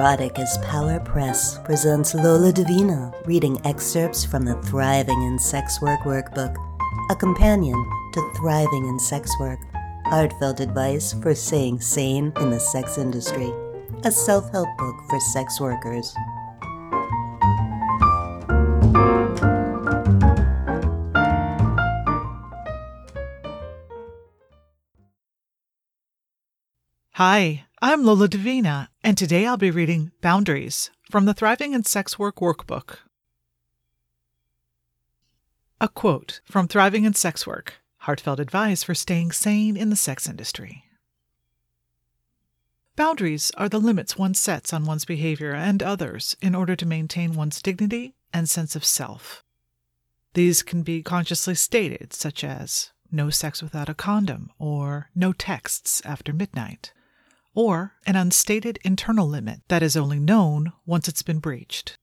Erotic as Power Press presents Lola Davina reading excerpts from the Thriving in Sex Work Workbook, a companion to Thriving in Sex Work, heartfelt advice for staying sane in the sex industry, a self help book for sex workers. Hi, I'm Lola Davina, and today I'll be reading Boundaries from the Thriving in Sex Work Workbook. A quote from Thriving in Sex Work Heartfelt advice for staying sane in the sex industry. Boundaries are the limits one sets on one's behavior and others in order to maintain one's dignity and sense of self. These can be consciously stated, such as no sex without a condom or no texts after midnight or an unstated internal limit that is only known once it's been breached.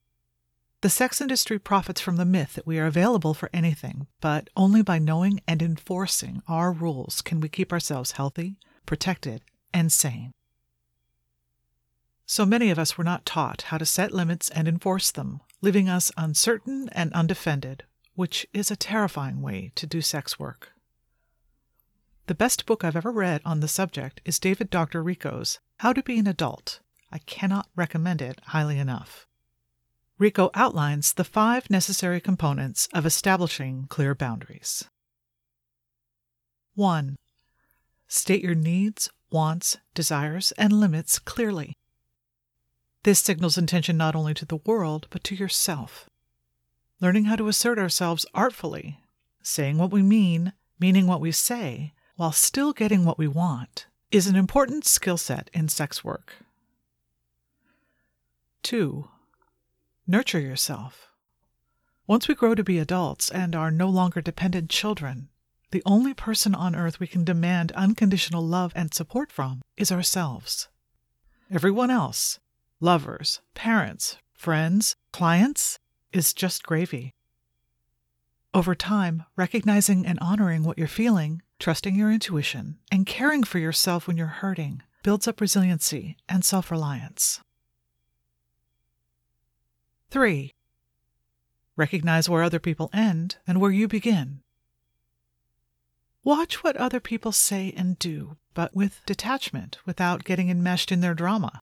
The sex industry profits from the myth that we are available for anything, but only by knowing and enforcing our rules can we keep ourselves healthy, protected, and sane. So many of us were not taught how to set limits and enforce them, leaving us uncertain and undefended, which is a terrifying way to do sex work. The best book I've ever read on the subject is David Dr. Richo's How to Be an Adult. I cannot recommend it highly enough. Richo outlines the five necessary components of establishing clear boundaries. 1. State your needs, wants, desires, and limits clearly. This signals intention not only to the world, but to yourself. Learning how to assert ourselves artfully, saying what we mean, meaning what we say, while still getting what we want is an important skill set in sex work. 2. Nurture yourself. Once we grow to be adults and are no longer dependent children, the only person on earth we can demand unconditional love and support from is ourselves. Everyone else, lovers, parents, friends, clients, is just gravy. Over time, recognizing and honoring what you're feeling Trusting your intuition and caring for yourself when you're hurting builds up resiliency and self reliance. 3. Recognize where other people end and where you begin. Watch what other people say and do, but with detachment without getting enmeshed in their drama.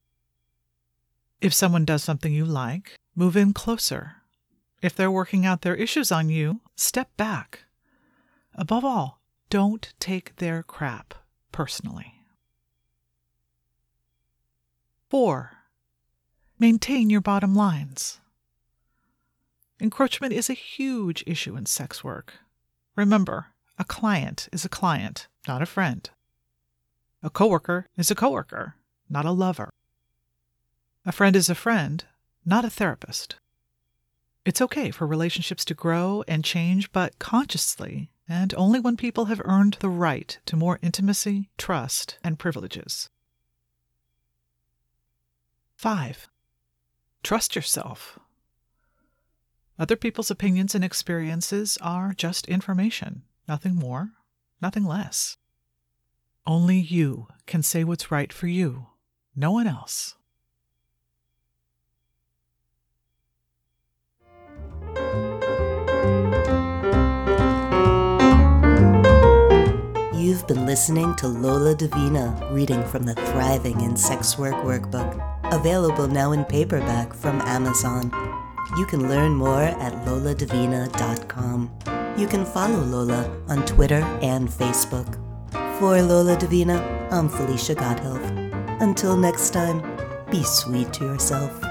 If someone does something you like, move in closer. If they're working out their issues on you, step back. Above all, don't take their crap personally. 4. Maintain your bottom lines. Encroachment is a huge issue in sex work. Remember, a client is a client, not a friend. A coworker is a coworker, not a lover. A friend is a friend, not a therapist. It's okay for relationships to grow and change, but consciously and only when people have earned the right to more intimacy, trust, and privileges. 5. Trust yourself. Other people's opinions and experiences are just information, nothing more, nothing less. Only you can say what's right for you, no one else. Listening to Lola Davina reading from the Thriving in Sex Work Workbook, available now in paperback from Amazon. You can learn more at loladavina.com. You can follow Lola on Twitter and Facebook. For Lola Davina, I'm Felicia Gotthilf. Until next time, be sweet to yourself.